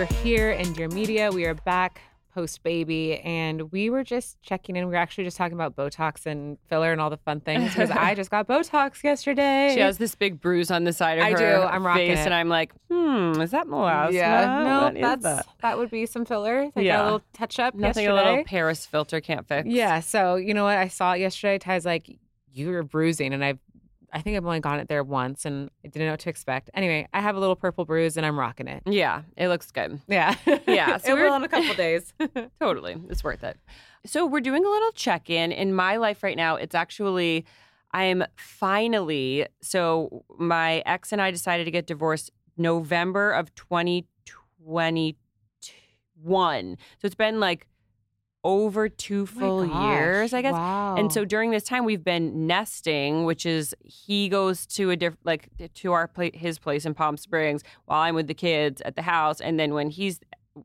We're here in Dear Media. We are back post baby, and we were just checking in. We were actually just talking about Botox and filler and all the fun things because I just got Botox yesterday. She has this big bruise on the side of I her do. I'm rocking face, it. and I'm like, hmm, is that melasma? yeah, no, What that's that? that would be some filler. Like Yeah. a little touch up. nothing yesterday. a little Paris filter can't fix. Yeah. So you know what? I saw it yesterday. Ty's like, you were bruising, and I've, I think I've only gone it there once, and I didn't know what to expect. Anyway, I have a little purple bruise, and I'm rocking it. yeah, it looks good. Yeah. Yeah, it so we're- will in a couple days. totally, it's worth it. So we're doing a little check in in my life right now. It's actually, I'm finally. So my ex and I decided to get divorced November of 2021. So it's been like over two oh full years, I guess. Wow. And so during this time, we've been nesting, which is he goes to a different, like to our pla- his place in Palm Springs while I'm with the kids at the house, and then when he's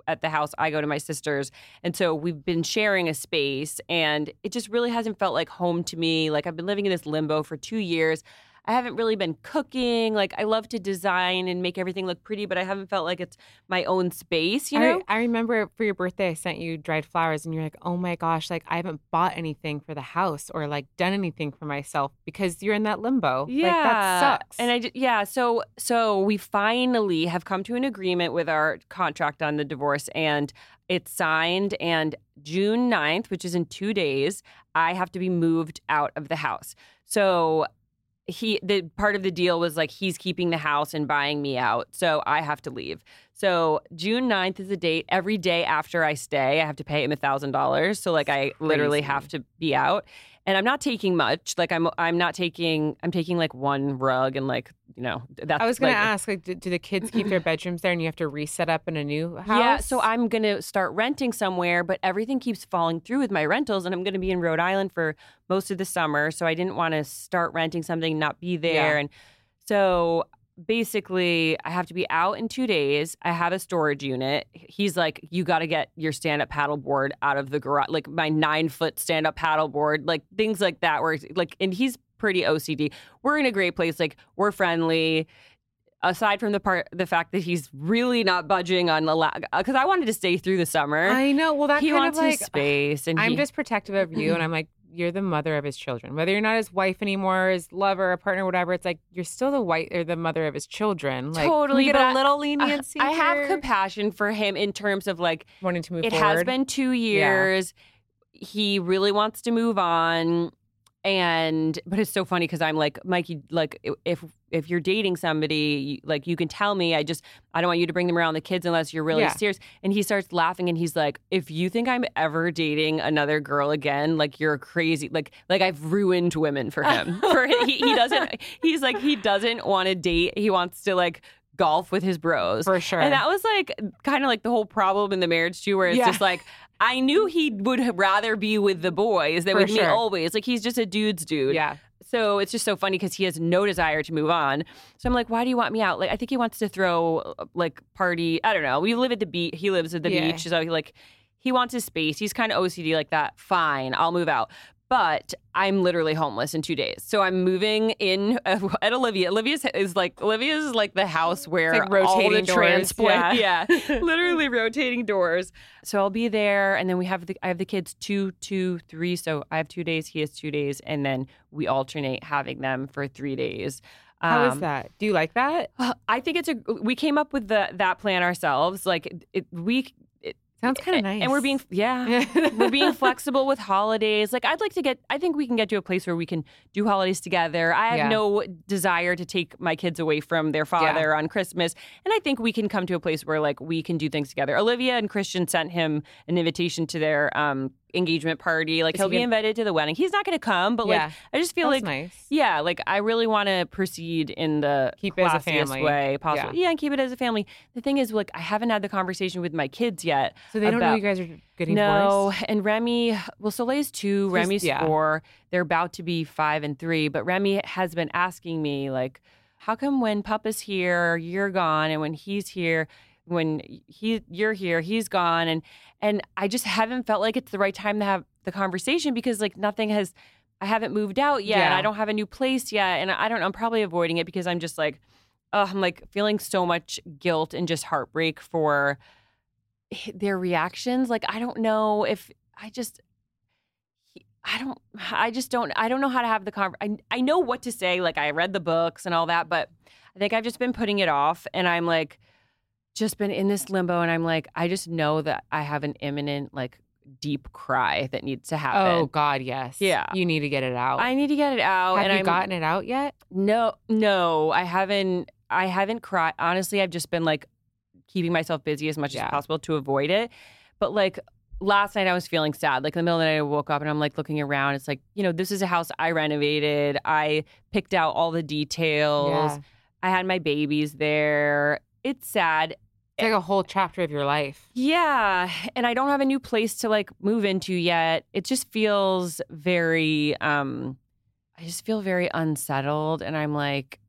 at the house, I go to my sister's, and so we've been sharing a space, and it just really hasn't felt like home to me. Like I've been living in this limbo for two years. I haven't really been cooking. Like I love to design and make everything look pretty, but I haven't felt like it's my own space. You know? I, I remember for your birthday, I sent you dried flowers, and you're like, "Oh my gosh, like I haven't bought anything for the house or like done anything for myself because you're in that limbo. Yeah, like, that sucks." And I yeah, so so we finally have come to an agreement with our contract on the divorce and it's signed and June 9th, which is in 2 days, I have to be moved out of the house. So he the part of the deal was like he's keeping the house and buying me out. So I have to leave. So June 9th is the date. Every day after I stay, I have to pay him a thousand dollars. So like I literally have to be out. And I'm not taking much. Like I'm I'm not taking I'm taking like one rug and like, you know, that's I was gonna like, ask, like, do, do the kids keep their bedrooms there, and you have to reset up in a new house? Yeah, so I'm gonna start renting somewhere, but everything keeps falling through with my rentals, and I'm gonna be in Rhode Island for most of the summer. So I didn't want to start renting something, not be there, Yeah. and so basically I have to be out in two days. I have a storage unit. He's like, you got to get your stand up paddleboard out of the garage, like my nine foot stand up paddleboard, like things like that. Where like, and he's pretty OCD. We're in a great place. Like we're friendly aside from the part the fact that he's really not budging on the because uh, I wanted to stay through the summer. I know. Well, that he kind wants of like his space, and I'm he- just protective of you, and I'm like, you're the mother of his children. Whether you're not his wife anymore, his lover, a partner, whatever, it's like you're still the white or the mother of his children. Like, can we totally get but a I- little I- leniency. I, have compassion for him in terms of like wanting to move it forward. has been two years. He really wants to move on. And but it's so funny because I'm like Mikey, like if if you're dating somebody, like you can tell me. I just I don't want you to bring them around the kids unless you're really Yeah. serious. And he starts laughing and he's like, if you think I'm ever dating another girl again, like you're crazy. Like like I've ruined women for him. for he, he doesn't. He's like he doesn't want to date. He wants to like golf with his bros for sure. and that was like kind of like the whole problem in the marriage too, where it's Yeah. just like I knew he would rather be with the boys than For with me sure. always. Like he's just a dude's dude. yeah. So it's just so funny because he has no desire to move on. So I'm like, why do you want me out? Like I think he wants to throw uh, like party. I don't know. We live at the beach. He lives at the Yeah. beach, so he like he wants his space. He's kind of OCD like that. Fine, I'll move out. But I'm literally homeless in two days. So I'm moving in at Olivia. Olivia's is like Olivia's is like the house where like all the rotating doors, transplant. yeah. yeah, literally rotating doors. So I'll be there, and then we have the I have the kids two, two, three. So I have two days, he has two days, and then we alternate having them for three days. How is Um, that? Do you like that? I think it's a. We came up with the that plan ourselves. Like it, we. Sounds kind of nice. And we're being yeah. we're being flexible with holidays. Like I'd like to get I think we can get to a place where we can do holidays together. I have Yeah. no desire to take my kids away from their father on Christmas. And I think we can come to a place where like we can do things together. Olivia and Christian sent him an invitation to their um engagement party. Like Is he'll he be gonna- invited to the wedding. He's not going to come, but yeah. like I just feel That's like nice. yeah, like I really want to proceed in the Keep it as a classiest family. way possible. Yeah. Yeah. and keep it as a family. The thing is, like, I haven't had the conversation with my kids yet. So they don't know about- you guys are getting no, divorced? and Remy, well, Soleil's two, Remy's yeah. four. They're about to be five and three, but Remy has been asking me, like, how come when Papa's here, you're gone, and when he's here, when he you're here, he's gone, and and I just haven't felt like it's the right time to have the conversation because like nothing has. I haven't moved out yet. and Yeah. I don't have a new place yet, and I don't. know, I'm probably avoiding it because I'm just like, oh, I'm like feeling so much guilt and just heartbreak for their reactions. Like I don't know if I just. I don't. I just don't. I don't know how to have the conver I I know what to say. Like I read the books and all that, but I think I've just been putting it off, and I'm like, just been in this limbo, and I'm like, I just know that I have an imminent like deep cry that needs to oh, happen. Oh God, yes. Yeah. You need to get it out. I need to get it out. Have and you I'm, gotten it out yet? No, no, I haven't. I haven't cried. Honestly, I've just been like keeping myself busy as much Yeah. as possible to avoid it. But like last night, I was feeling sad. Like in the middle of the night, I woke up and I'm like looking around. It's like you know, this is a house I renovated. I picked out all the details. Yeah. I had my babies there. It's sad. It's like a whole chapter of your life. Yeah, and I don't have a new place to like move into yet. It just feels very um I just feel very unsettled and I'm like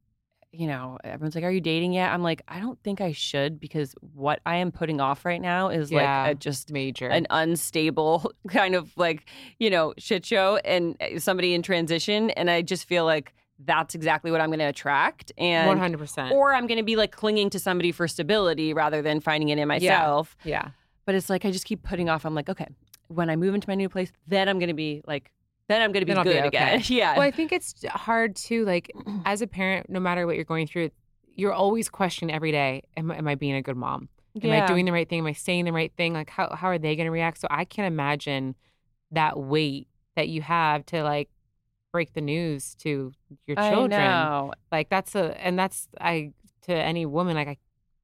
you know, everyone's like, "Are you dating yet?" I'm like, "I don't think I should because what I am putting off right now is Yeah. like a, just Major. an unstable kind of like, you know, shit show and uh, somebody in transition and I just feel like that's exactly what I'm going to attract and One hundred percent. or I'm going to be like clinging to somebody for stability rather than finding it in myself. Yeah. yeah. But it's like I just keep putting off. I'm like, okay, when I move into my new place, then I'm going to be like, then I'm going to be Then I'll be good again. okay. yeah. Well, I think it's hard too. Like as a parent, no matter what you're going through, you're always questioning every day: Am, am I being a good mom? Am I doing the right thing? Am I saying the right thing? Like how how are they going to react? So I can't imagine that weight that you have to like break the news to your children. I know. Like that's a and that's I to any woman like I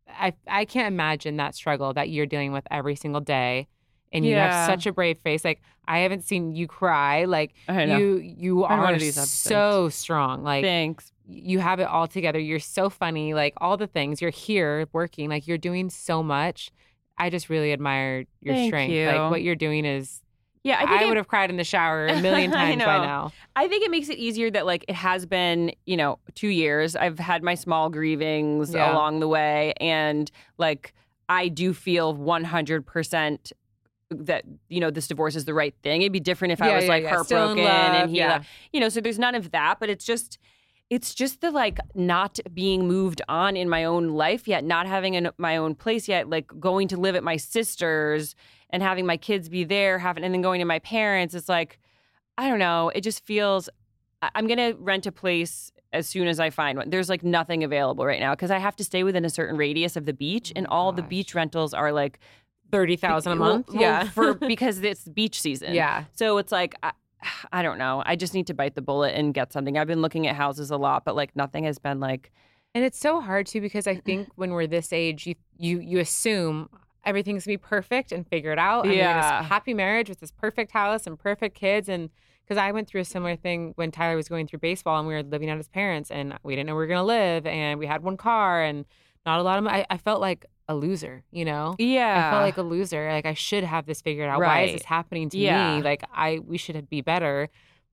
I I can't imagine that struggle that you're dealing with every single day. And you Yeah. have such a brave face. Like I haven't seen you cry. Like you you one are so strong. Like Thanks. you have it all together. You're so funny. Like all the things. You're here working. Like you're doing so much. I just really admire your Thank strength. you. Like what you're doing is Yeah, I I, think it- would have cried in the shower a million times by now. I think it makes it easier that like it has been, you know, two years. I've had my small grievings Yeah. along the way, and like I do feel one hundred percent that you know this divorce is the right thing. It'd be different if I was yeah, like yeah. Heartbroken and he, yeah. you know. So there's none of that, but it's just. It's just the like not being moved on in my own life yet, not having an, my own place yet, like going to live at my sister's and having my kids be there, having and then going to my parents. It's like I don't know. It just feels I'm gonna rent a place as soon as I find one. There's like nothing available right now because I have to stay within a certain radius of the beach, Oh and all the beach rentals are like Thirty thousand a month. well, yeah. for because it's beach season. yeah. So it's like I, I don't know. I just need to bite the bullet and get something. I've been looking at houses a lot, but like nothing has been like And it's so hard too because I think when we're this age, you you you assume everything's gonna be perfect and figure it out. And Yeah. this happy marriage with this perfect house and perfect kids. And because I went through a similar thing when Tyler was going through baseball and we were living at his parents and we didn't know where we were gonna live and we had one car and not a lot of. money. I, I felt like a loser, you know. yeah. I felt like a loser. Like I should have this figured out. Why is this happening to Yeah. me? Like I we should be better.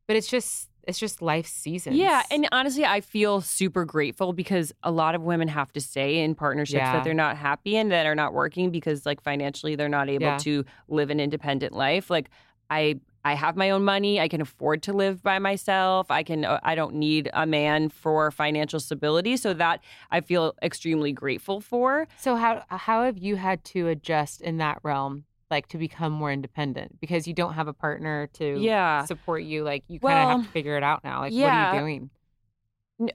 But it's just it's just life seasons. Yeah, and honestly, I feel super grateful because a lot of women have to stay in partnerships Yeah. that they're not happy in, that are not working because, like, financially, they're not able Yeah. to live an independent life. Like, I. I have my own money. I can afford to live by myself. I can. uh, I don't need a man for financial stability. So that I feel extremely grateful for. So how how have you had to adjust in that realm, like to become more independent because you don't have a partner to Yeah. support you? Like you kind of Well, have to figure it out now. Like what are you doing?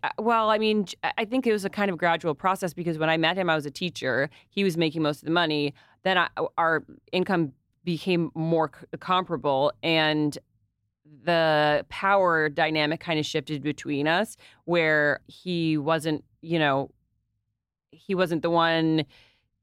Uh, Well, I mean, I think it was a kind of gradual process because when I met him, I was a teacher. He was making most of the money. Then I, our income became more c- comparable, and the power dynamic kind of shifted between us, where he wasn't, you know, he wasn't the one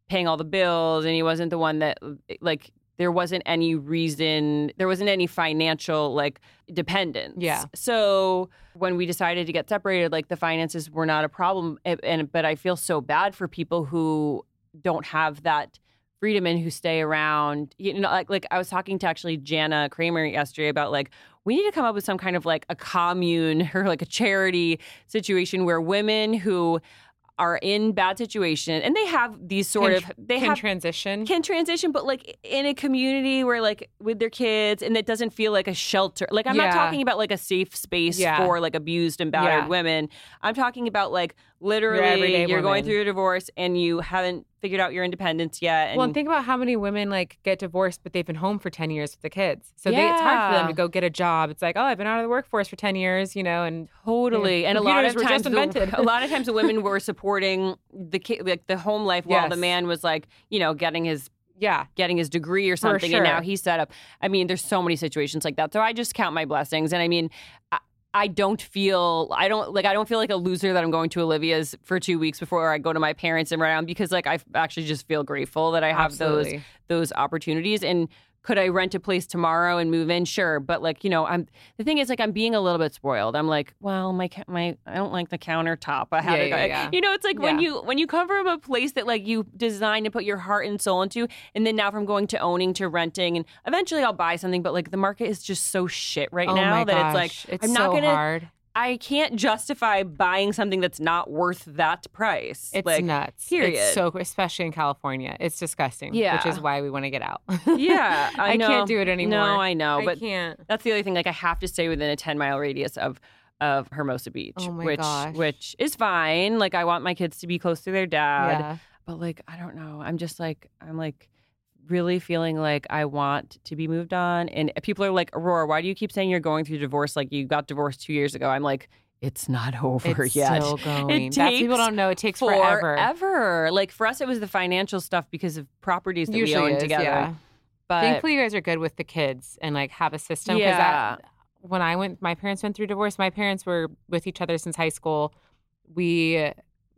paying all the bills, and he wasn't the one that, like, there wasn't any reason, there wasn't any financial like dependence. Yeah. So when we decided to get separated, like the finances were not a problem, and, and but I feel so bad for people who don't have that freedom and who stay around. You know, like like I was talking to actually Jana Kramer yesterday about like we need to come up with some kind of like a commune or like a charity situation where women who are in bad situation and they have these sort Can of they Can have transition. can transition, but like in a community where like with their kids and it doesn't feel like a shelter. Like I'm not talking about like a safe space Yeah. for like abused and battered Yeah. women. I'm talking about like literally you're going through a divorce and you haven't figured out your independence yet. And well, and think about how many women like get divorced, but they've been home for ten years with the kids. So they, it's hard for them to go get a job. It's like, oh, I've been out of the workforce for ten years, you know, and Totally, Yeah. and a lot of times, the- a lot of times the women were supporting the ki- like the home life while the man was like, you know, getting his yeah, getting his degree or something and now he's set up i mean there's so many situations like that so i just count my blessings and i mean I, don't feel I don't like I don't feel like a loser that I'm going to Olivia's for two weeks before I go to my parents and around because like I actually just feel grateful that I have those those opportunities. And could I rent a place tomorrow and move in? Sure, but like you know, I'm the thing is like I'm being a little bit spoiled. I'm like, well, my my I don't like the countertop. I had Yeah, yeah, yeah. You know, it's like when you when you come from a place that like you designed and put your heart and soul into, and then now from going to owning to renting, and eventually I'll buy something. But like the market is just so shit right oh now that gosh. it's like it's I'm not gonna. hard. I can't justify buying something that's not worth that price. It's like, nuts. period. It's so especially in California. It's disgusting. Yeah, which is why we want to get out. Yeah, I, know. can't do it anymore. No, I know, I but can't. That's the other thing. Like I have to stay within a ten mile radius of of Hermosa Beach, Oh my which gosh. which is fine. Like I want my kids to be close to their dad, Yeah. but like I don't know. I'm just like I'm like really feeling like I want to be moved on. And people are like, Aurora, why do you keep saying you're going through divorce? Like you got divorced two years ago. I'm like, it's not over It's yet. still going. It That's people don't know. It takes forever. Forever. Like for us, it was the financial stuff because of properties that Usually we owned is, together. yeah. But Thankfully, you guys are good with the kids and like have a system. Yeah. when I went, my parents went through divorce. My parents were with each other since high school. We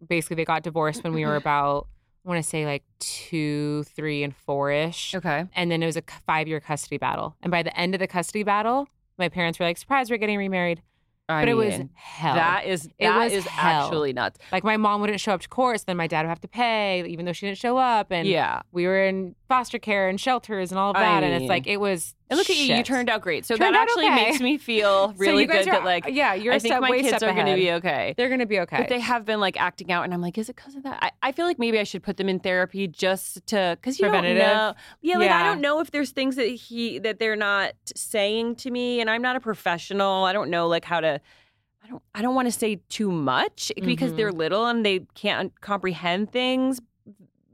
basically they got divorced when we were about, I want to say like two, three, and four ish. okay. And then it was a five year custody battle. And by the end of the custody battle, my parents were like, "Surprise, we're getting remarried." I But it was hell. That is It was is hell. actually nuts. like my mom wouldn't show up to court, so then my dad would have to pay, even though she didn't show up. And yeah. we were in foster care and shelters and all of I that. and it's like it was. And look at you, you turned out great. So Turned that actually okay. makes me feel really guys good are, that like yeah, you're I think step, my kids are going to be okay. They're gonna be okay. But they have been like acting out, and I'm like, is it because of that? I, I feel like maybe I should put them in therapy just to because you don't know. Yeah, like I don't know if there's things that he that they're not saying to me, and I'm not a professional. I don't know like how to. I don't. I don't want to say too much because Mhm. they're little and they can't comprehend things.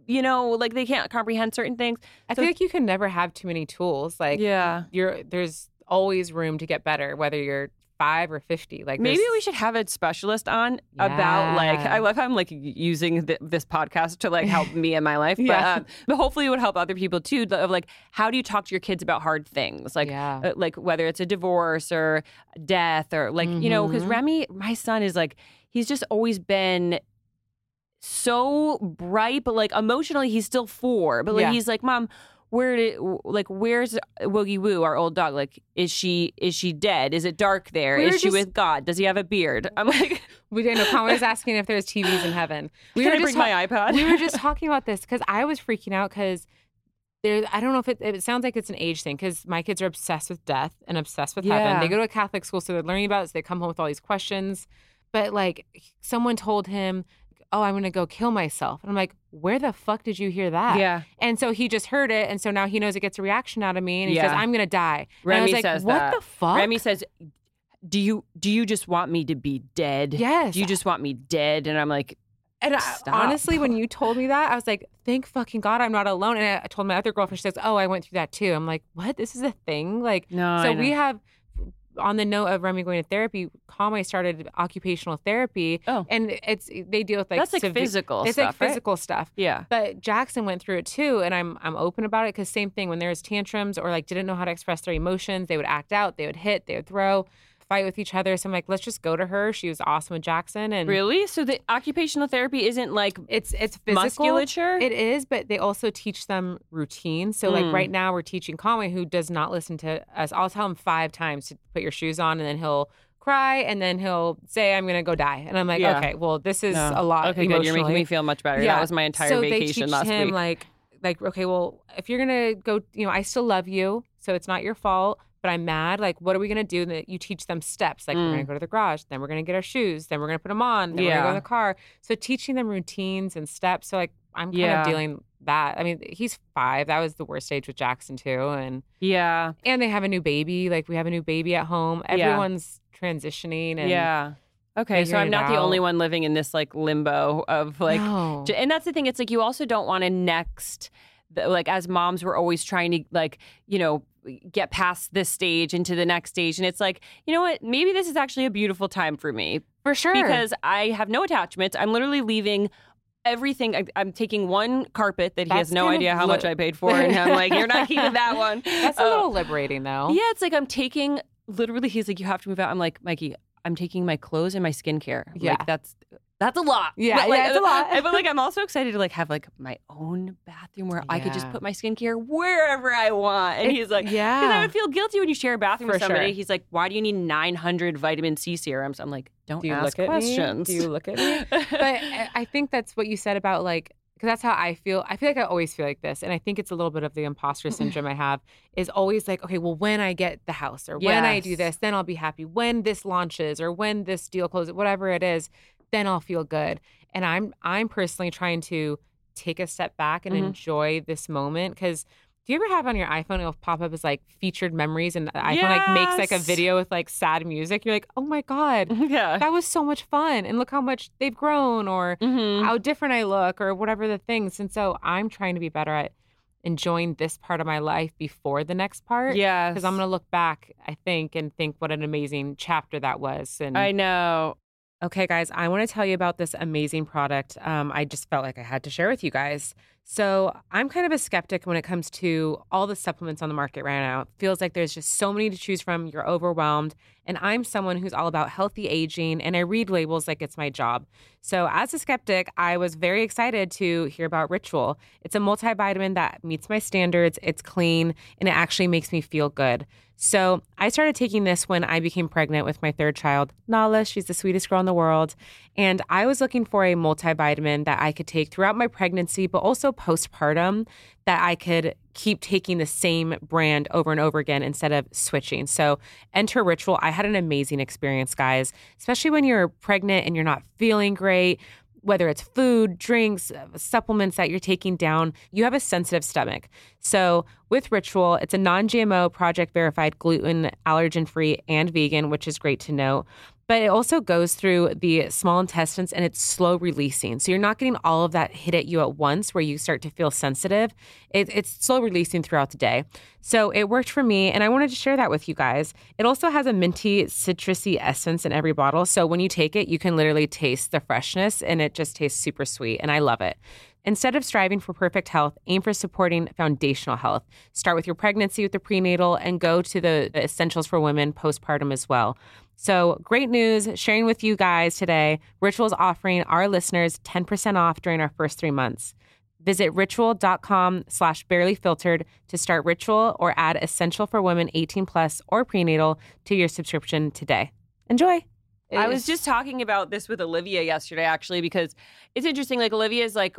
You know, like they can't comprehend certain things. I So- feel like you can never have too many tools. Like yeah. you're there's always room to get better, whether you're five or fifty. Like Maybe we should have a specialist on about like I love how I'm like using th- this podcast to like help me in my life, but Yeah. um, but hopefully it would help other people too. Of like how do you talk to your kids about hard things, like yeah. uh, like whether it's a divorce or death or like you know because Mhm. Remy, my son is like he's just always been so bright, but like emotionally he's still four, but like Yeah. he's like mom. Where did like where's Woogie Woo, our old dog? Like, is she is she dead? Is it dark there? We Is she just- with God? Does he have a beard? I'm like, we didn't know. Conway was asking if there's TVs in heaven. We can were I just bring ta- my iPad? we were just talking about this because I was freaking out because there. I don't know if it. It sounds like it's an age thing because my kids are obsessed with death and obsessed with heaven. They go to a Catholic school, so they're learning about it. So they come home with all these questions. But like, someone told him, "Oh, I'm going to go kill myself," and I'm like, "Where the fuck did you hear that?" yeah, And so he just heard it, and so now he knows it gets a reaction out of me, and he says, "I'm going to die." and I Remy was like, says "What that. the fuck?" Remy says, "Do you do you just want me to be dead? "Yes." Do you just want me dead?" And I'm like, And I, honestly, when you told me that, I was like, thank fucking God I'm not alone. And I, told my other girlfriend, she says, oh, I went through that too. I'm like, what? This is a thing? Like, "No." so we have on the note of Remy going to therapy, Conway started occupational therapy. Oh. and it's they deal with like That's like physical It's stuff, like right? physical stuff. Yeah. But Jackson went through it too, and I'm I'm open about it because same thing when there's tantrums or like didn't know how to express their emotions, they would act out, they would hit, they would throw, fight with each other. So I'm like, let's just go to her. She was awesome with Jackson, and Really? So the occupational therapy isn't like it's it's physical. musculature? It is, but they also teach them routine. So like Mm. right now we're teaching Conway who does not listen to us. I'll tell him five times to put your shoes on and then he'll cry and then he'll say I'm gonna go die. And I'm like, Yeah. okay, well this is No. a lot. Okay, good. You're making me feel much better. yeah. That was my entire so vacation they teach last him week. like like okay, well if you're gonna go, you know, I still love you, so it's not your fault. But I'm mad. Like, what are we gonna do? And that you teach them steps. Like, we're gonna Mm. go to the garage, then we're gonna get our shoes, then we're gonna put them on, then we're gonna go in the car. So teaching them routines and steps. So like, I'm kind Yeah. of dealing that. I mean, he's five. That was the worst age with Jackson too, and yeah. and they have a new baby. Like we have a new baby at home. Yeah. Everyone's transitioning. And yeah. Okay, so I'm not the only one living in this like limbo of like No. And that's the thing. It's like you also don't want to next, like as moms, we're always trying to like, you know, get past this stage into the next stage. And it's like, you know what? Maybe this is actually a beautiful time for me for sure because I have no attachments. I'm literally leaving everything. I, I'm taking one carpet that he That's has no idea how li- much I paid for. And I'm like, you're not keeping that one. that's a Uh, little liberating though. yeah, it's like I'm taking literally. He's like, you have to move out. I'm like, Mikey, I'm taking my clothes and my skincare. Yeah. like, that's that's a lot. Yeah, But, like, yeah, it's a lot. But like, I'm also excited to like have like my own bathroom where I could just put my skincare wherever I want. And It- he's like, yeah. because I would feel guilty when you share a bathroom with somebody. sure. He's like, why do you need 900 vitamin C serums? I'm like, don't Do you ask look at questions. me? Do you look at me? but I I think that's what you said about like because that's how I feel. I feel like I always feel like this, and I think it's a little bit of the imposter syndrome I have. Is always like, okay, well, when I get the house, or when I do this, then I'll be happy. When this launches, or when this deal closes, whatever it is, then I'll feel good. And I'm I'm personally trying to take a step back and Mhm. enjoy this moment because. Do you ever have on your iPhone it'll pop up as like featured memories and the iPhone like makes like a video with like sad music? You're like, oh my God, yeah. that was so much fun and look how much they've grown or Mhm. how different I look or whatever the things. And so I'm trying to be better at enjoying this part of my life before the next part. Yeah. Because I'm going to look back, I think, and think what an amazing chapter that was. And I know. Okay, guys, I want to tell you about this amazing product. Um, I just felt like I had to share with you guys. So, I'm kind of a skeptic when it comes to all the supplements on the market right now. It feels like there's just so many to choose from. You're overwhelmed. And I'm someone who's all about healthy aging, and I read labels like it's my job. So, as a skeptic, I was very excited to hear about Ritual. It's a multivitamin that meets my standards, it's clean, and it actually makes me feel good. So I started taking this when I became pregnant with my third child, Nala. She's the sweetest girl in the world. And I was looking for a multivitamin that I could take throughout my pregnancy, but also postpartum that I could keep taking the same brand over and over again instead of switching. So enter Ritual. I had an amazing experience, guys, especially when you're pregnant and you're not feeling great whether it's food, drinks, uh, supplements that you're taking down, you have a sensitive stomach. So, with Ritual, it's a non GMO, project verified, gluten, allergen free, and vegan, which is great to know. But it also goes through the small intestines and it's slow releasing. So, you're not getting all of that hit at you at once where you start to feel sensitive. It, it's slow releasing throughout the day. So, it worked for me, and I wanted to share that with you guys. It also has a minty, citrusy essence in every bottle. So, when you take it, you can literally taste the freshness and it just tastes super sweet. And I love it. Instead of striving for perfect health, aim for supporting foundational health. Start with your pregnancy with the prenatal and go to the, essentials for women postpartum as well. So, great news sharing with you guys today. Ritual is offering our listeners 10% off during our first three months. Visit ritual.com slash barely filtered to start Ritual or add Essential for Women 18 plus or prenatal to your subscription today. Enjoy. I was just talking about this with Olivia yesterday, actually, because it's interesting. Like Olivia is like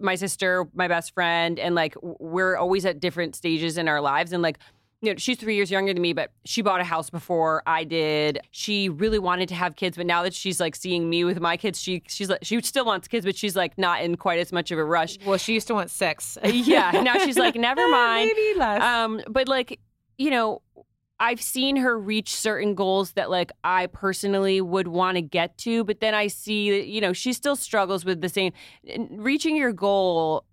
my sister, my best friend, and like we're always at different stages in our lives. And like, you know, she's three years younger than me, but she bought a house before I did. She really wanted to have kids, but now that she's like seeing me with my kids, she she's like she still wants kids, but she's like not in quite as much of a rush. Well, she used to want six. yeah, now she's like, never mind. Maybe less. Um, but like, you know, I've seen her reach certain goals that like I personally would want to get to, but then I see that, you know, she still struggles with the same reaching your goal,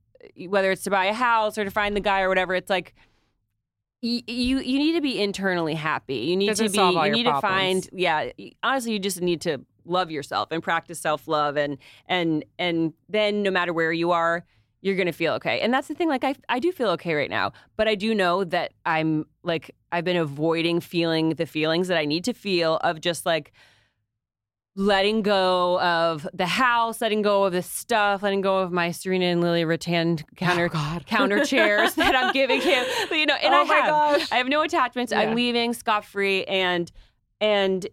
whether it's to buy a house or to find the guy or whatever. It's like y- you you need to be internally happy. You need Doesn't to be you need to find yeah, honestly you just need to love yourself and practice self-love and and and then no matter where you are, you're going to feel okay. And that's the thing like I I do feel okay right now, but I do know that I'm like I've been avoiding feeling the feelings that I need to feel of just like letting go of the house, letting go of the stuff, letting go of my Serena and Lily rattan counter Oh, counter chairs that I'm giving him. But, you know, and Oh I have gosh. I have no attachments. Yeah. I'm leaving scot free and and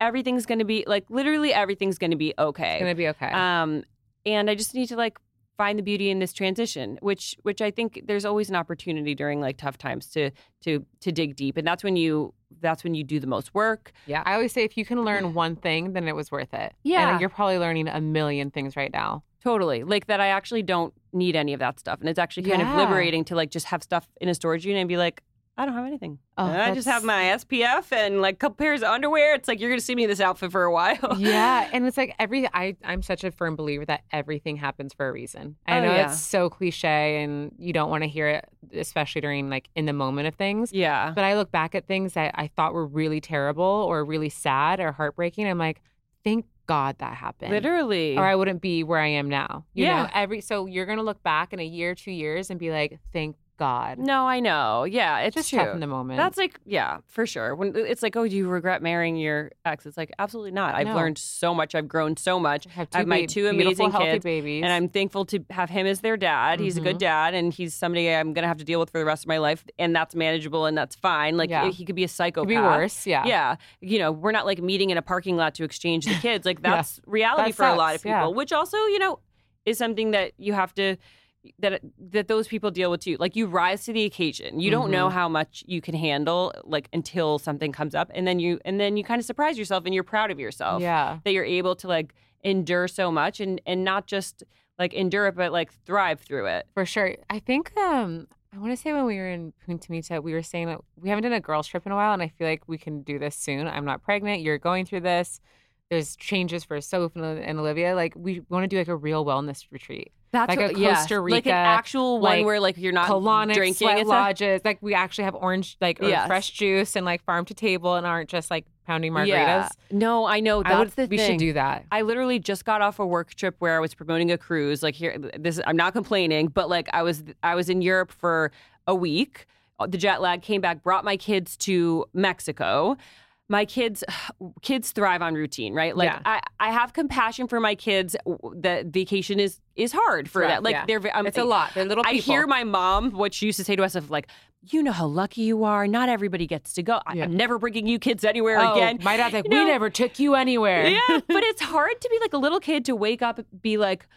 everything's gonna be like literally everything's gonna be okay. It's gonna be okay. Um, and I just need to like find the beauty in this transition, which which I think there's always an opportunity during like tough times to to to dig deep, and that's when you that's when you do the most work. yeah, I always say if you can learn one thing, then it was worth it. Yeah. and you're probably learning a million things right now. Totally, like that. I actually don't need any of that stuff, and it's actually kind Yeah. of liberating to like just have stuff in a storage unit and be like. I don't have anything. Oh, I just have my SPF and like a couple pairs of underwear. It's like you're gonna see me in this outfit for a while. yeah, and it's like every I I'm such a firm believer that everything happens for a reason. I Oh, know yeah. it's so cliche and you don't want to hear it, especially during like in the moment of things. yeah. But I look back at things that I thought were really terrible or really sad or heartbreaking. I'm like, thank God that happened. Literally. Or I wouldn't be where I am now. You Yeah. know, every so you're gonna look back in a year, two years, and be like, thank God. No, I know. Yeah, it's just true. tough in the moment. That's like, yeah, for sure. When it's like, oh, do you regret marrying your ex? It's like, absolutely not. I've No. learned so much. I've grown so much. I have, I have my ba- two amazing healthy kids, babies, And I'm thankful to have him as their dad. He's a good Mhm. dad, and he's somebody I'm going to have to deal with for the rest of my life. And that's manageable and that's fine. Like, Yeah. he could be a psychopath. could be worse. Yeah. Yeah. You know, we're not like meeting in a parking lot to exchange the kids. Like, Yeah. that's reality That for a lot of sucks, yeah. people, which also, you know, is something that you have to that that those people deal with too. Like you rise to the occasion. You don't know Mhm. how much you can handle like until something comes up and then you and then you kind of surprise yourself and you're proud of yourself Yeah. that you're able to like endure so much and and not just like endure it but like thrive through it. For sure. I think um I want to say when we were in Punta Mita, we were saying that we haven't done a girls trip in a while, and I feel like we can do this soon. I'm not pregnant. You're going through this. There's changes for Soph and, Olivia. Like we want to do like a real wellness retreat. That's Like a what- yeah. Costa like an actual one like where like you're not colonic drinking sweat lodges. Like we actually have orange, like Yes. fresh juice and like farm to table, and aren't just like pounding margaritas. Yeah. No, I know that's I would, the we thing. should do that. I literally just got off a work trip where I was promoting a cruise. Like here, this I'm not complaining, but like I was I was in Europe for a week. The jet lag came back, brought my kids to Mexico. My kids kids thrive on routine, right? Like Yeah. I, I have compassion for my kids. That vacation is is hard for It's that. Like yeah. they're I'm, um, it's a lot. They're little I hear my mom what she used to say to us of like, you know how lucky you are. Not everybody gets to go. I, Yeah. I'm never bringing you kids anywhere oh, again. My dad's like, You we know- never took you anywhere. Yeah, but it's hard to be like a little kid to wake up, be like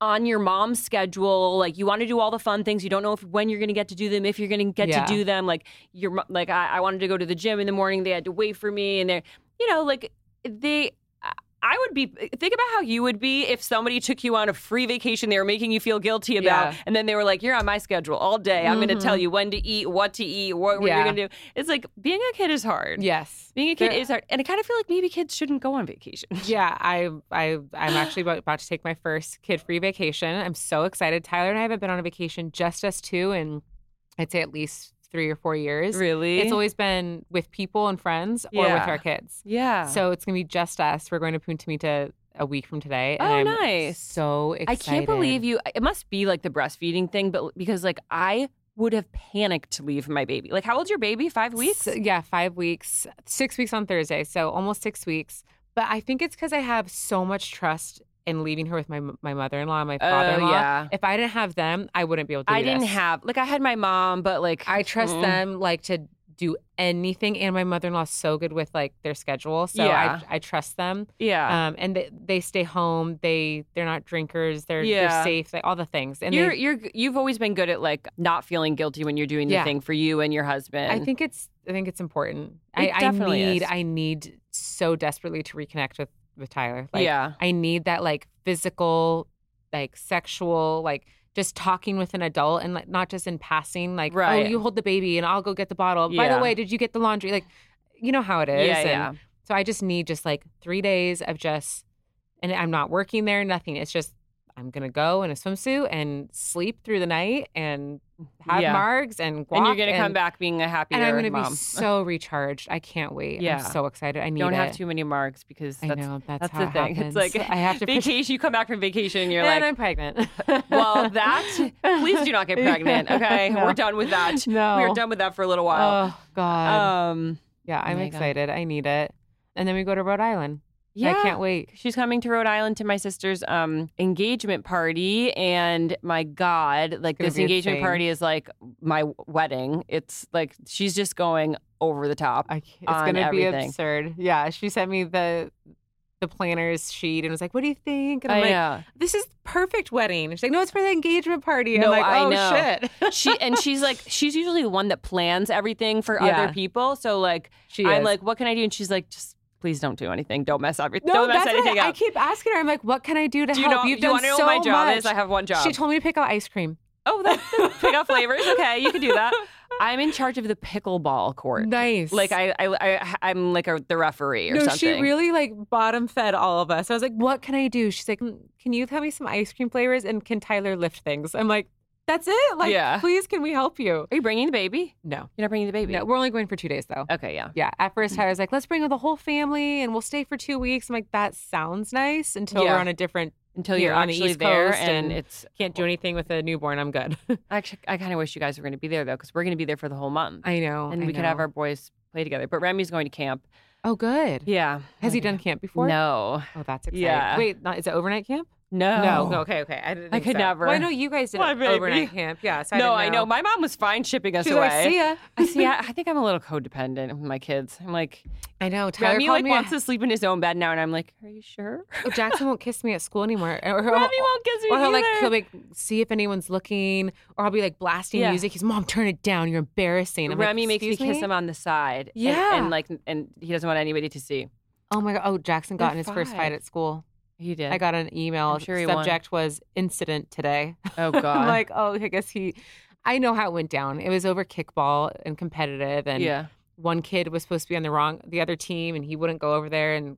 on your mom's schedule. Like you want to do all the fun things. You don't know if when you're going to get to do them, if you're going to get Yeah. to do them. Like your mo- like I, I wanted to go to the gym in the morning. They had to wait for me, and they're you know like they. I would be think about how you would be if somebody took you on a free vacation they were making you feel guilty about, Yeah. and then they were like, "You're on my schedule all day. I'm going to tell mm-hmm. you when to eat, what to eat, what, what Yeah. you're going to do." It's like being a kid is hard. Yes. Being a kid is hard, and I kind of feel like maybe kids shouldn't go on vacation. Yeah, I I I'm actually about, about to take my first kid-free vacation. I'm so excited. Tyler and I haven't been on a vacation just us two and I'd say at least three or four years. Really? It's always been with people and friends or with our kids. yeah. So it's gonna be just us. We're going to Punta Mita a week from today. And Oh, I'm nice. So excited. I can't believe you. It must be like the breastfeeding thing, but because like I would have panicked to leave my baby. Like, how old's your baby? Five weeks? S- yeah, five weeks, six weeks on Thursday, so almost six weeks. But I think it's because I have so much trust in leaving her with my my mother in law and my Oh, father in law. yeah. If I didn't have them, I wouldn't be able to. Do I didn't this. have like I had my mom, but like I trust mm, them like to do anything, and my mother in law's so good with like their schedule, so Yeah. I I trust them. Yeah, Um, and they, they stay home. They they're not drinkers. They're Yeah. they're safe. Like all the things. And you're they, you're you've always been good at like not feeling guilty when you're doing the Yeah. thing for you and your husband. I think it's I think it's important. It I, I need is. I need so desperately to reconnect with with Tyler. Like yeah, I need that like physical, like sexual, like just talking with an adult and like not just in passing, like, oh, Right. oh, you hold the baby and I'll go get the bottle. By the way, did you get the laundry? Like, you know how it is. yeah, And yeah. So I just need just like three days of just, and I'm not working there, nothing. It's just I'm gonna go in a swimsuit and sleep through the night and have Yeah. margs and guac and you're gonna come back being a happier and I'm gonna mom. be so recharged. I can't wait. Yeah. I'm so excited. I need Don't it. have too many marks because I that's, know that's, that's the thing. happens. It's like I have to vacation. You come back from vacation, and you're and like, I'm pregnant. well, that please do not get pregnant. Okay, No. we're done with that. No. we're done with that for a little while. Oh God. um, yeah, I'm my God. excited. I need it. And then we go to Rhode Island. Yeah, I can't wait. She's coming to Rhode Island to my sister's um engagement party, and my God, like this engagement party is like my wedding. It's like she's just going over the top. I can't, it's gonna be everything. absurd. Yeah, she sent me the the planners sheet and was like, "What do you think?" And I'm I like, know. "This is perfect wedding." And she's like, "No, it's for the engagement party." No, I'm like, "Oh shit." she and she's like she's usually the one that plans everything for Yeah. other people. So like she I'm is. like, what can I do? And she's like, just please don't do anything. Don't mess everything. "No, don't mess anything I, I up. keep asking her. I'm like, "What can I do to do you help?" know? You've do you done want to know so what my job much. is? I have one job. She told me to pick out ice cream. oh, that's pick out flavors. Okay, you can do that. I'm in charge of the pickleball court. Nice. Like I, I, I I'm like a, the referee or no, something. she really like bottom fed all of us. I was like, "What can I do?" She's like, "Mm, "Can you tell me some ice cream flavors and can Tyler lift things?" I'm like, "That's it. Like, Yeah. please, can we help you?" Are you bringing the baby? No, You're not bringing the baby. no, we're only going for two days though. Okay, yeah. Yeah. At first, mm. I was like, let's bring the whole family and we'll stay for two weeks. I'm like, that sounds nice until Yeah. we're on a different, Until Here you're on the actually East there, Coast and and- it's can't do anything with a newborn. I'm good. actually I kind of wish you guys were going to be there though, because we're going to be there for the whole month, I know. and I we could have our boys play together. But Remy's going to camp. Oh, good. Yeah. Has he done camp before? No. Oh, that's exciting. Yeah. Wait, not, is it overnight camp? No. No. Okay. Okay. I didn't. I could so. never. Well, I know you guys did My an baby. overnight camp. Yeah. So I no, didn't I know. My mom was fine shipping us She's away. like, see ya. I see. I, I think I'm a little codependent with my kids. I'm like, I know. Tyler Remy like me. wants to sleep in his own bed now, and I'm like, are you sure? Oh, Jackson won't kiss me at school anymore. Or, Remy won't kiss me Or he'll like he'll like see if anyone's looking, or I'll be like blasting Yeah. music. He's mom, turn it down. You're embarrassing. I'm like, Remy makes me "Excuse kiss him on the side. Yeah. and, like, and he doesn't want anybody to see. Oh my god! Oh, Jackson got They're in his first fight at school. He did. I got an email. I'm sure he. Subject was incident today. Oh God. I'm like, oh, I guess he. I know how it went down. It was over kickball and competitive, and yeah. one kid was supposed to be on the wrong, the other team, and he wouldn't go over there, and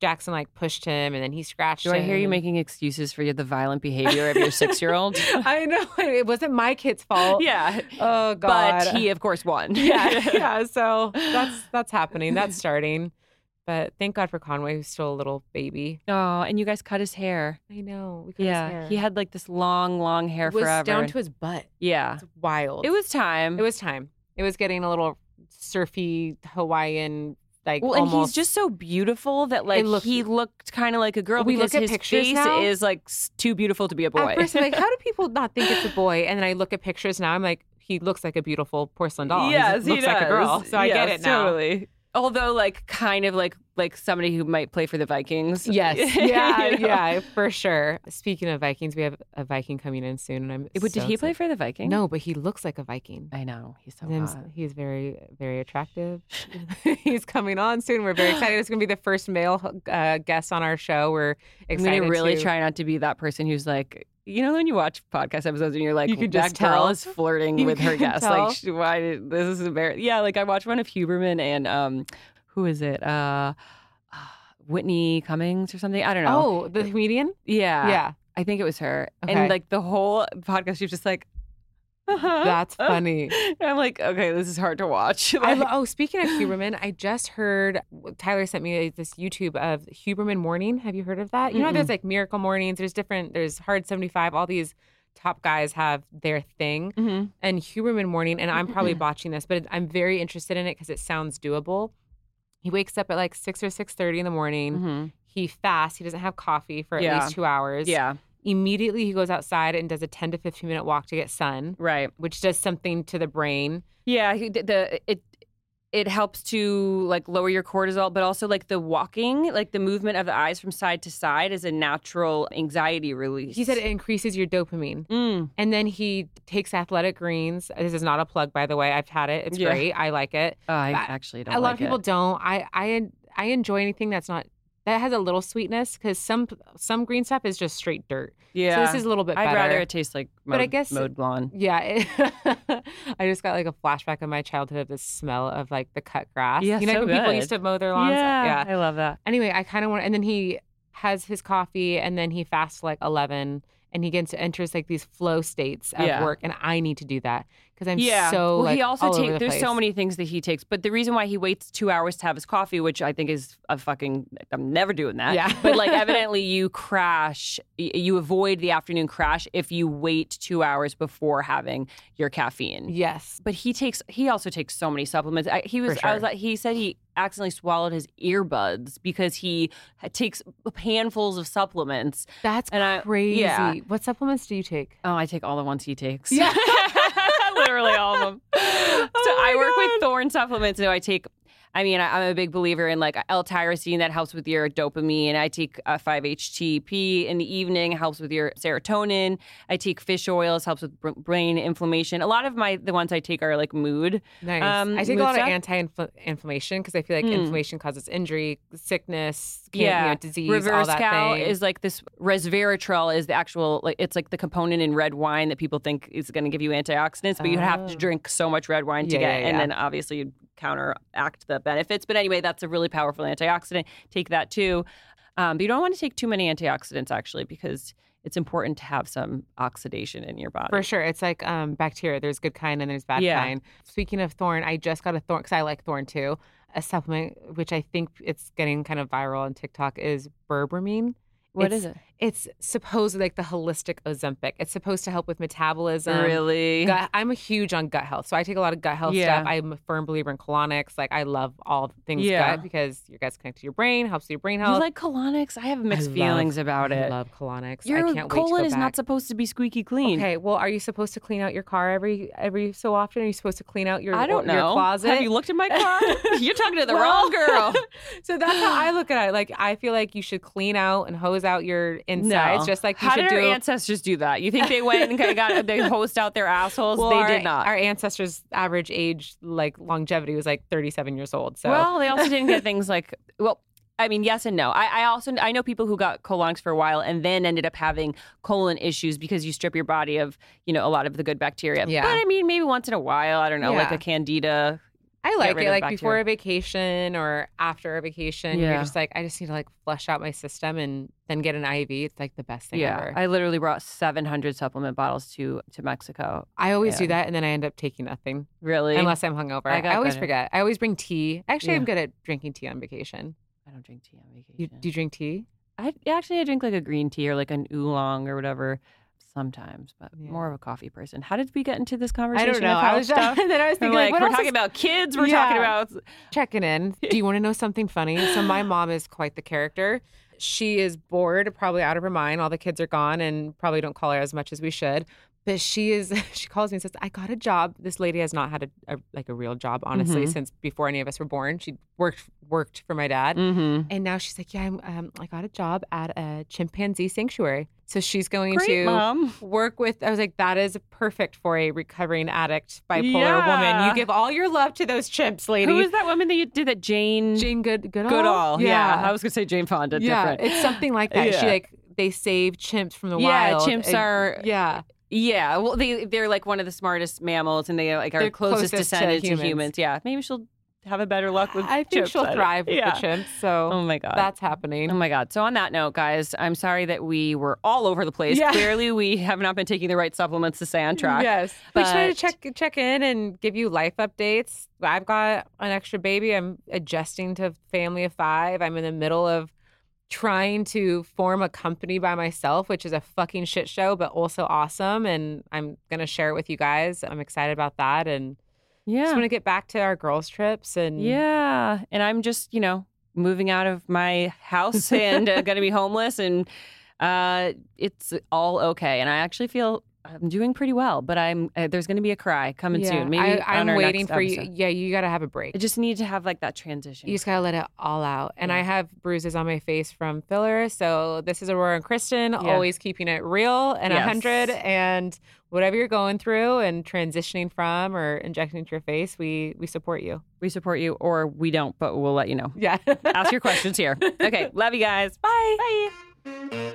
Jackson like pushed him, and then he scratched. Do I hear you making excuses for the violent behavior of your six year old? I know it wasn't my kid's fault. yeah. Oh God. But he, of course, won. yeah, yeah. So that's that's happening. That's starting. But thank God for Conway, who's still a little baby. Oh, and you guys cut his hair. I know. We cut his Yeah. hair. He had like this long, long hair it was forever. down to his butt. yeah. It's wild. It was time. It was time. It was getting a little surfy Hawaiian, like well, and he's just so beautiful that like looked- he looked kind of like a girl We look because at his pictures face now. is like too beautiful to be a boy. At first, I'm like, how do people not think it's a boy? And then I look at pictures now. I'm like, he looks like a beautiful porcelain doll. He yes, looks he like a girl. So I get it now. Totally. Although, like, kind of like like somebody who might play for the Vikings. Yes. Yeah. You know? Yeah. For sure. Speaking of Vikings, we have a Viking coming in soon, and I'm. But did so he play for the Vikings? No, but he looks like a Viking. I know he's so hot. he's very, very attractive. he's coming on soon. We're very excited. It's going to be the first male uh, guest on our show. We're excited. I'm excited. gonna really to- try not to be that person who's like, you know, when you watch podcast episodes and you're like, You can just tell. is flirting You with her guests. tell. Like, why? Did, this is embarrassing. Yeah, like I watched one of Huberman and um, who is it? Uh, uh, Whitney Cummings or something. I don't know. Oh, the comedian? yeah, yeah. I think it was her. Okay. And like the whole podcast, she was just like, uh-huh. That's funny. I'm like, okay, this is hard to watch. I Like, lo- oh, speaking of Huberman, I just heard Tyler sent me this YouTube of Huberman Morning. Have you heard of that? You know, Mm-mm. there's like Miracle Mornings. There's different. There's Hard 75. All these top guys have their thing. Mhm. And Huberman Morning, and I'm probably botching this, but I'm very interested in it because it sounds doable. He wakes up at like six or six thirty in the morning. Mhm. He fasts. He doesn't have coffee for at Yeah. least two hours. yeah, Immediately, he goes outside and does a 10 to 15 minute walk to get sun, right. which does something to the brain. Yeah, he- the, the it it helps to like lower your cortisol, but also like the walking, like the movement of the eyes from side to side is a natural anxiety release. He said it increases your dopamine. Mm. And then he takes athletic greens. This is not a plug, by the way. I've had it. It's Yeah. great. I like it. Oh, I actually don't. a lot of people don't. I I I enjoy anything that's not that has a little sweetness because some some green stuff is just straight dirt. Yeah, So this is a little bit I'd better. rather it tastes like mowed, But I guess- mowed lawn. Yeah, it, I just got like a flashback of my childhood of the smell of like the cut grass. Yeah, you know so when people used to mow their lawns. yeah, I love that. Anyway, I kind of want, and then he has his coffee and then he fasts like 11 and he gets to enters like these flow states of Yeah. work and I need to do that because I'm yeah. so well, like he also takes. the There's so many things that he takes, but the reason why he waits two hours to have his coffee, which I think is a fucking. I'm never doing that. Yeah. but like evidently you crash. You avoid the afternoon crash if you wait two hours before having your caffeine. Yes. But he takes. He also takes so many supplements. I, he was. For I was like. He said he accidentally swallowed his earbuds because he takes handfuls of supplements. That's And I- crazy. yeah. What supplements do you take? Oh, I take all the ones he takes. Yeah. Literally all of them. so oh I work with Thorne supplements. So I take, I mean, I, I'm a big believer in like L-tyrosine that helps with your dopamine. I take uh, 5-HTP in the evening, helps with your serotonin. I take fish oils, helps with br- brain inflammation. A lot of my, the ones I take are like mood. Nice. Um, I take a lot stuff? of anti-inflammation because I feel like Hmm. inflammation causes injury, sickness, Yeah. you know, disease, all Reverse that cow thing. is like this resveratrol is the actual like it's like the component in red wine that people think is going to give you antioxidants, but you have to Oh. drink so much red wine to Yeah, get, yeah, and then obviously you counteract the benefits. But anyway, that's a really powerful antioxidant. Take that too, um, but you don't want to take too many antioxidants actually because it's important to have some oxidation in your body. For sure. It's like um, bacteria. There's good kind and there's bad Yeah. kind. Speaking of Thorne, I just got a Thorne because I like Thorne too. A supplement which I think it's getting kind of viral on TikTok is berberine. What It's- is it? It's supposedly like the holistic Ozempic. It's supposed to help with metabolism. really? Gut, I'm a huge on gut health, so I take a lot of gut health Yeah. stuff. I'm a firm believer in colonics. Like I love all things Yeah. gut because your gut's connected to your brain, helps your brain health. You like colonics? I have mixed I feelings love- about it. I love colonics. Your I can't wait to colon is back. not supposed to be squeaky clean. Okay, well, are you supposed to clean out your car every every so often? Are you supposed to clean out your I don't know. your closet? Have you looked in my car? You're talking to the Well- wrong girl. so that's how I look at it. Like I feel like you should clean out and hose out your insides, No. just like you How should did our do. ancestors do that? You think they went and got they hosed out their assholes? well, they our, did not. Our ancestors' average age, like longevity, was like 37 years old. So Well, they also didn't get things like well. I mean, yes and no. I, I also I know people who got colonics for a while and then ended up having colon issues because you strip your body of you know a lot of the good bacteria. Yeah. But I mean, maybe once in a while, I don't know, like a candida. I like it, like before a vacation or after a vacation. You're just like, I just need to like flush out my system and then get an IV. It's like the best thing Yeah, ever. I literally brought 700 supplement bottles to to Mexico. I always do that, and then I end up taking nothing Really? unless I'm hungover. I I, always better. forget. I always bring tea. Actually, I'm good at drinking tea on vacation. I don't drink tea on vacation. You, do you drink tea? I actually I drink like a green tea or like an oolong or whatever sometimes, but Yeah. more of a coffee person. How did we get into this conversation? I don't know. I was just, then I was thinking, like, like, we're talking is- about kids. We're talking about checking in. Do you want to know something funny? So my mom is quite the character. She is bored, probably out of her mind. All the kids are gone, and probably don't call her as much as we should. But she is. She calls me and says, "I got a job." This lady has not had a, a like a real job, honestly, Mhm. since before any of us were born. She worked worked for my dad, mm-hmm. and now she's like, "Yeah, I'm, um, I got a job at a chimpanzee sanctuary." So she's going Great, to mom. work with i was like that is perfect for a recovering addict bipolar woman you give all your love to those chimps lady Who is that woman that you did that? Jane jane good goodall Goodall. yeah I was gonna say Jane Fonda. yeah Different. it's something like that she like they save chimps from the Yeah, wild chimps and- are- yeah Yeah, well, they they're like one of the smartest mammals, and they like are closest, closest to descendants to humans. humans. Yeah, maybe she'll have a better luck with. i think she'll thrive with yeah. the chimps so Oh my god, that's happening Oh my God. So, on that note, guys, I'm sorry that we were all over the place. Yeah. Clearly, we have not been taking the right supplements to stay on track. Yes. We just wanted to check check in and give you life updates. I've got an extra baby. I'm adjusting to family of five. I'm in the middle of trying to form a company by myself, which is a fucking shit show, but also awesome. And I'm gonna share it with you guys. I'm excited about that and Yeah. just want to get back to our girls' trips and Yeah. And I'm just, you know, moving out of my house and uh, going to be homeless. And uh, it's all okay. And I actually feel I'm doing pretty well, but I'm uh, there's going to be a cry coming Yeah. soon. Maybe I, I'm our waiting for you. Yeah, you gotta have a break. I just need to have like that transition. You just gotta let it all out. And I have bruises on my face from filler. So this is Aurora and Kristen, Yeah. always keeping it real and a Yes. hundred. And whatever you're going through and transitioning from or injecting into your face, we we support you. we support you or we don't, but we'll let you know. Yeah. Ask your questions here. Okay. Love you guys. Bye. Bye.